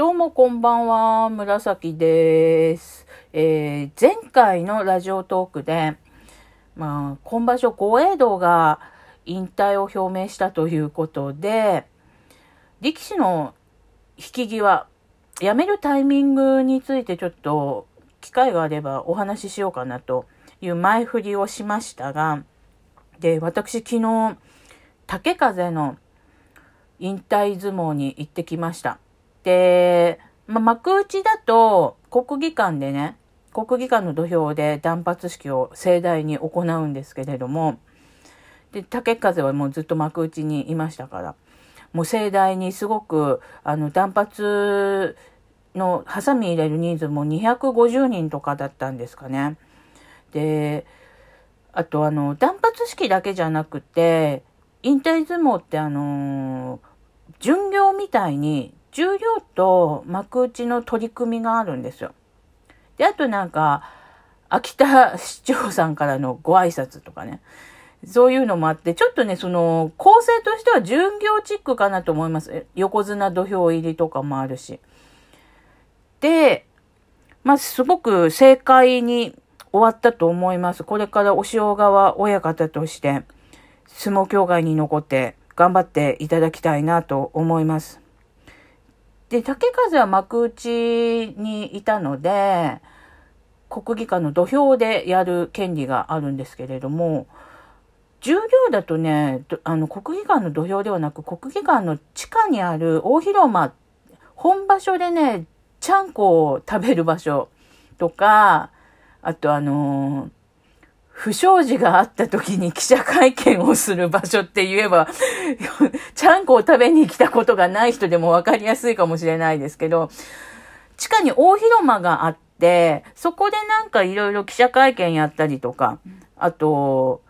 どうもこんばんは、紫です。えー、前回のラジオトークで、まあ、今場所、豪栄道が引退を表明したということで、力士の引き際、辞めるタイミングについてちょっと機会があればお話ししようかなという前振りをしましたが、で、私昨日、竹風の引退相撲に行ってきました。で、まあ、幕内だと国技館でね、国技館の土俵で断髪式を盛大に行うんですけれども、で、竹風はもうずっと幕内にいましたから、もう盛大にすごく、あの、断髪のハサミ入れる人数も250人とかだったんですかね。で、あとあの、断髪式だけじゃなくて、引退相撲ってあのー、巡業みたいに重量と幕内の取り組みがあるんですよ。で、あとなんか、秋田市長さんからのご挨拶とかね。そういうのもあって、ちょっとね、その、構成としては巡業チックかなと思います。横綱土俵入りとかもあるし。で、まあ、すごく正解に終わったと思います。これからお塩川親方として、相撲協会に残って頑張っていただきたいなと思います。で、竹風は幕内にいたので、国技館の土俵でやる権利があるんですけれども、重量だとね、あの、国技館の土俵ではなく、国技館の地下にある大広間、本場所でね、ちゃんこを食べる場所とか、あとあのー不祥事があった時に記者会見をする場所って言えば、ちゃんこを食べに来たことがない人でも分かりやすいかもしれないですけど、地下に大広間があって、そこでなんかいろいろ記者会見やったりとか、あと、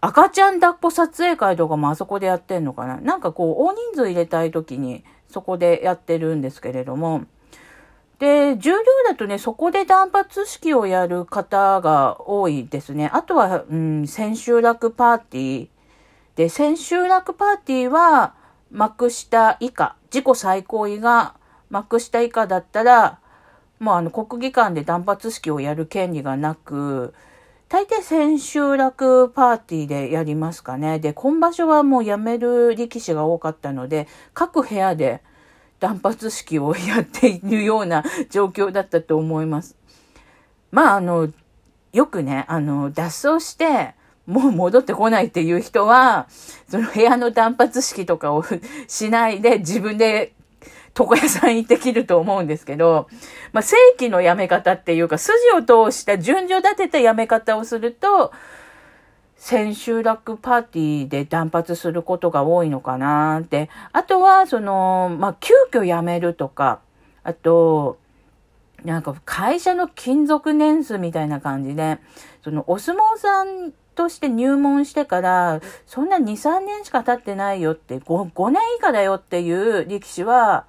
赤ちゃん抱っこ撮影会とかもあそこでやってんのかな。なんかこう、大人数入れたい時にそこでやってるんですけれども、で、重量だとね、そこで断髪式をやる方が多いですね。あとは、うん、千秋楽パーティー。で、千秋楽パーティーは、幕下以下、自己最高位が幕下以下だったら、もうあの、国技館で断髪式をやる権利がなく、大抵千秋楽パーティーでやりますかね。で、今場所はもう辞める力士が多かったので、各部屋で、断髪式をやっているような状況だったと思います。まあ、あの、よくね、あの、脱走して、もう戻ってこないっていう人は、その部屋の断髪式とかをしないで自分で床屋さん行ってきると思うんですけど、まあ、正規の辞め方っていうか、筋を通した順序立てた辞め方をすると、千秋楽パーティーで断髪することが多いのかなって。あとは、その、まあ、急遽辞めるとか、あと、なんか会社の勤続年数みたいな感じで、そのお相撲さんとして入門してから、そんな2、3年しか経ってないよって、5, 5年以下だよっていう力士は、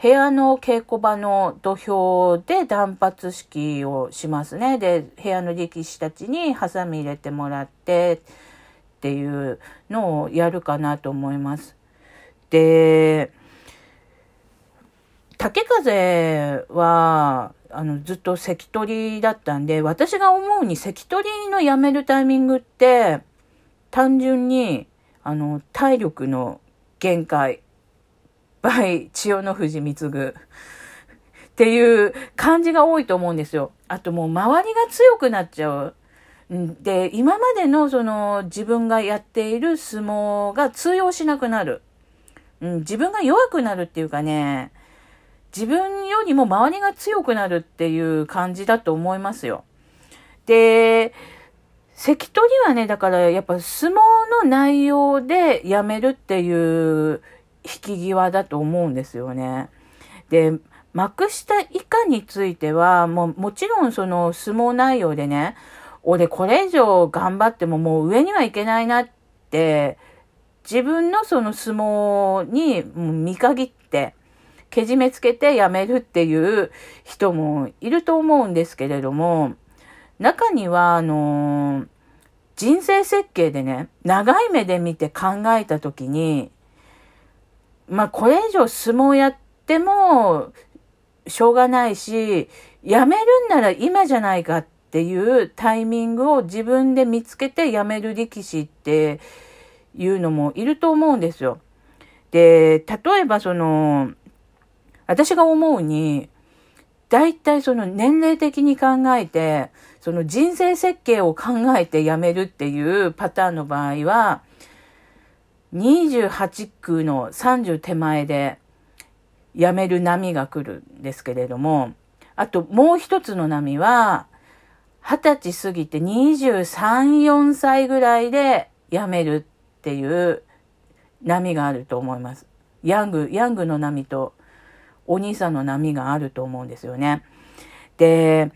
部屋の稽古場の土俵で断髪式をしますね。で、部屋の力士たちにハサミ入れてもらってっていうのをやるかなと思います。で、竹風は、あの、ずっと関取だったんで、私が思うに関取の辞めるタイミングって、単純に、あの、体力の限界 by 千代の富士貢っていう感じが多いと思うんですよ。あともう周りが強くなっちゃう。で、今までのその自分がやっている相撲が通用しなくなる。うん、自分が弱くなるっていうかね、自分よりも周りが強くなるっていう感じだと思いますよ。で、関取はね、だからやっぱ相撲の内容でやめるっていう引き際だと思うんですよね。で、幕下以下については、もうもちろんその相撲内容でね、俺これ以上頑張ってももう上にはいけないなって、自分のその相撲に見限って、けじめつけてやめるっていう人もいると思うんですけれども、中には、あの人生設計でね、長い目で見て考えたときに、まあ、これ以上相撲やっても、しょうがないし、辞めるんなら今じゃないかっていうタイミングを自分で見つけて辞める力士っていうのもいると思うんですよ。で、例えばその、私が思うに、大体その年齢的に考えて、その人生設計を考えて辞めるっていうパターンの場合は、28区の30手前で辞める波が来るんですけれども、あともう一つの波は、20歳過ぎて23、4歳ぐらいで辞めるっていう波があると思います。ヤング、ヤングの波とお兄さんの波があると思うんですよね。で、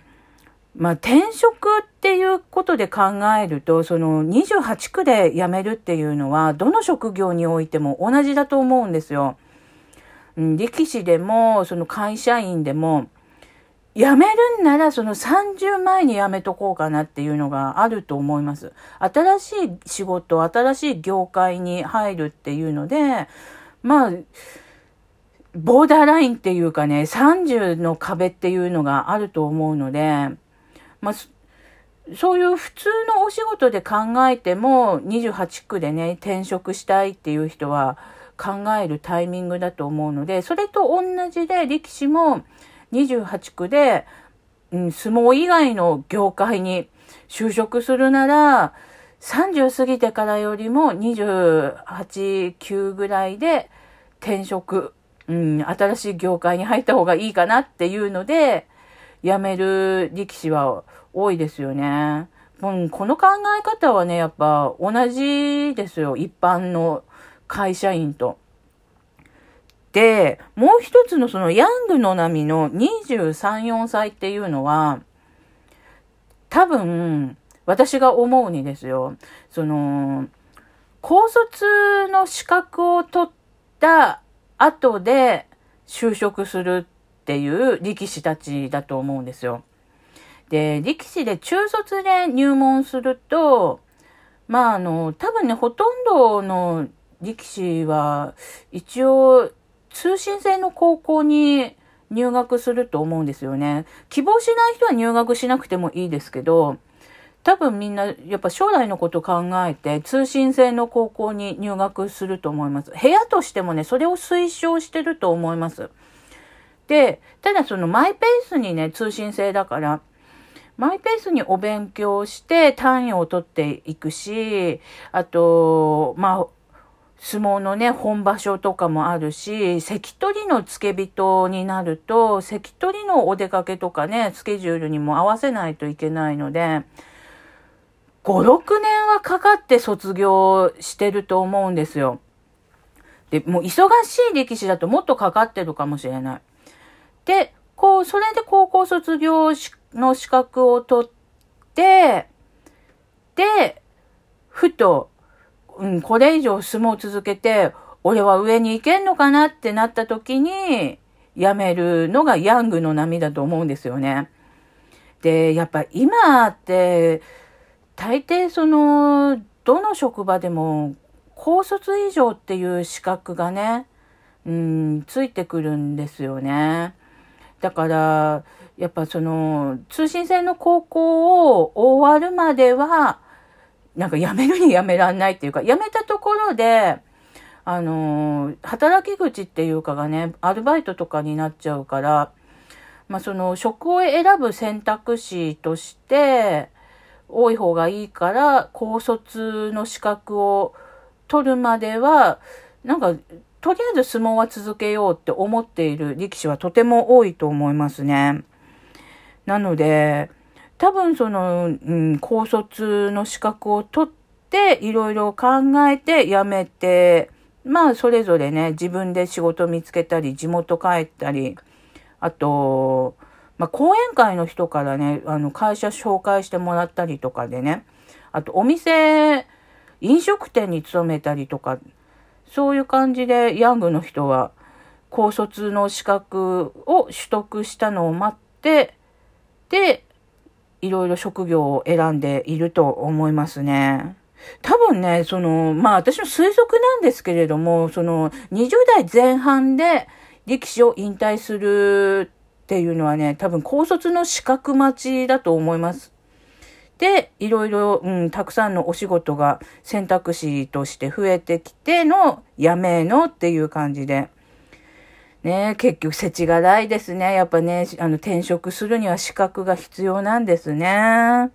まあ、転職っていうことで考えると、その28区で辞めるっていうのは、どの職業においても同じだと思うんですよ。うん、力士でも、その会社員でも、辞めるんならその30前に辞めとこうかなっていうのがあると思います。新しい仕事、新しい業界に入るっていうので、まあ、ボーダーラインっていうかね、30の壁っていうのがあると思うので、まあ、そういう普通のお仕事で考えても、28区でね、転職したいっていう人は考えるタイミングだと思うので、それと同じで力士も28区で、うん、相撲以外の業界に就職するなら、30過ぎてからよりも28、9ぐらいで転職うん、新しい業界に入った方がいいかなっていうので、辞める力士は多いですよね。うん、この考え方はね、やっぱ同じですよ。一般の会社員と。で、もう一つのそのヤングの波の23、4歳っていうのは、多分、私が思うにですよ、その、高卒の資格を取った後で就職するっていう力士たちだと思うんですよ。で、力士で中卒で入門すると、まああの、多分ね、ほとんどの力士は一応通信制の高校に入学すると思うんですよね。希望しない人は入学しなくてもいいですけど、多分みんな、やっぱ将来のこと考えて、通信制の高校に入学すると思います。部屋としてもね、それを推奨してると思います。で、ただそのマイペースにね、通信制だから、マイペースにお勉強して単位を取っていくし、あと、まあ、相撲のね、本場所とかもあるし、関取の付け人になると、関取のお出かけとかね、スケジュールにも合わせないといけないので、5、6年はかかって卒業してると思うんですよ。で、もう忙しい力士だともっとかかってるかもしれない。で、こう、それで高校卒業の資格を取って、で、ふと、うん、これ以上相撲を続けて、俺は上に行けんのかなってなった時に、辞めるのがヤングの波だと思うんですよね。で、やっぱ今って、大抵その、どの職場でも、高卒以上っていう資格がね、うん、ついてくるんですよね。だから、やっぱその、通信制の高校を終わるまでは、なんか辞めるに辞めらんないっていうか、辞めたところで、あの、働き口っていうかがね、アルバイトとかになっちゃうから、まあその、職を選ぶ選択肢として、多い方がいいから、高卒の資格を取るまでは、なんか、とりあえず相撲は続けようって思っている力士はとても多いと思いますね。なので、多分その、うん、高卒の資格を取って、いろいろ考えて辞めて、まあ、それぞれね、自分で仕事見つけたり、地元帰ったり、あと、まあ、講演会の人からね、あの、会社紹介してもらったりとかでね、あとお店、飲食店に勤めたりとか、そういう感じでヤングの人は高卒の資格を取得したのを待って、で、いろいろ職業を選んでいると思いますね。多分ね、その、まあ私の推測なんですけれども、その20代前半で力士を引退するっていうのはね、多分高卒の資格待ちだと思います。で、いろいろ、うん、たくさんのお仕事が選択肢として増えてきての、やめのっていう感じで。ね結局、世知がないですね。やっぱね、あの、転職するには資格が必要なんですね。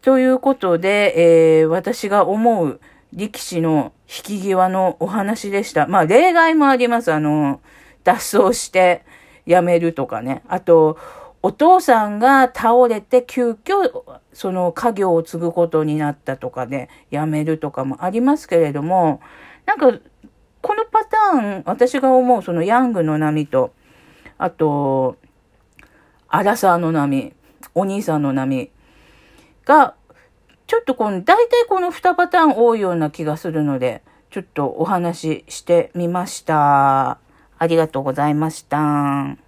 ということで、えー、私が思う力士の引き際のお話でした。まあ、例外もあります。あの、脱走して辞めるとかね。あと、お父さんが倒れて急遽その家業を継ぐことになったとかで辞めるとかもありますけれども、なんかこのパターン、私が思うそのヤングの波と、あと、アラサーの波、お兄さんの波が、ちょっとこの、大体この2パターン多いような気がするので、ちょっとお話ししてみました。ありがとうございました。